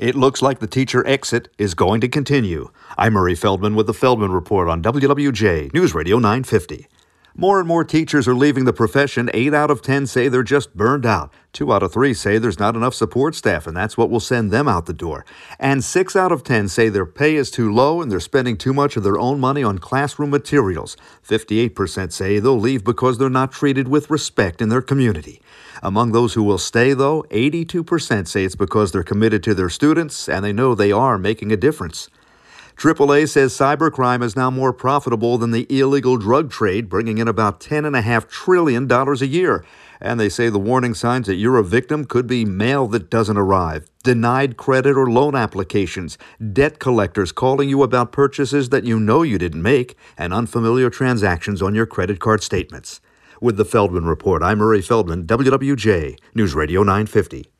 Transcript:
It looks like the teacher exit is going to continue. I'm Murray Feldman with the Feldman Report on WWJ News Radio 950. More and more teachers are leaving the profession. Eight out of ten say they're just burned out. Two out of three say there's not enough support staff, and that's what will send them out the door. And six out of ten say their pay is too low and they're spending too much of their own money on classroom materials. 58% say they'll leave because they're not treated with respect in their community. Among those who will stay, though, 82% say it's because they're committed to their students and they know they are making a difference. AAA says cybercrime is now more profitable than the illegal drug trade, bringing in about $10.5 trillion a year. And they say the warning signs that you're a victim could be mail that doesn't arrive, denied credit or loan applications, debt collectors calling you about purchases that you know you didn't make, and unfamiliar transactions on your credit card statements. With the Feldman Report, I'm Murray Feldman, WWJ, News Radio 950.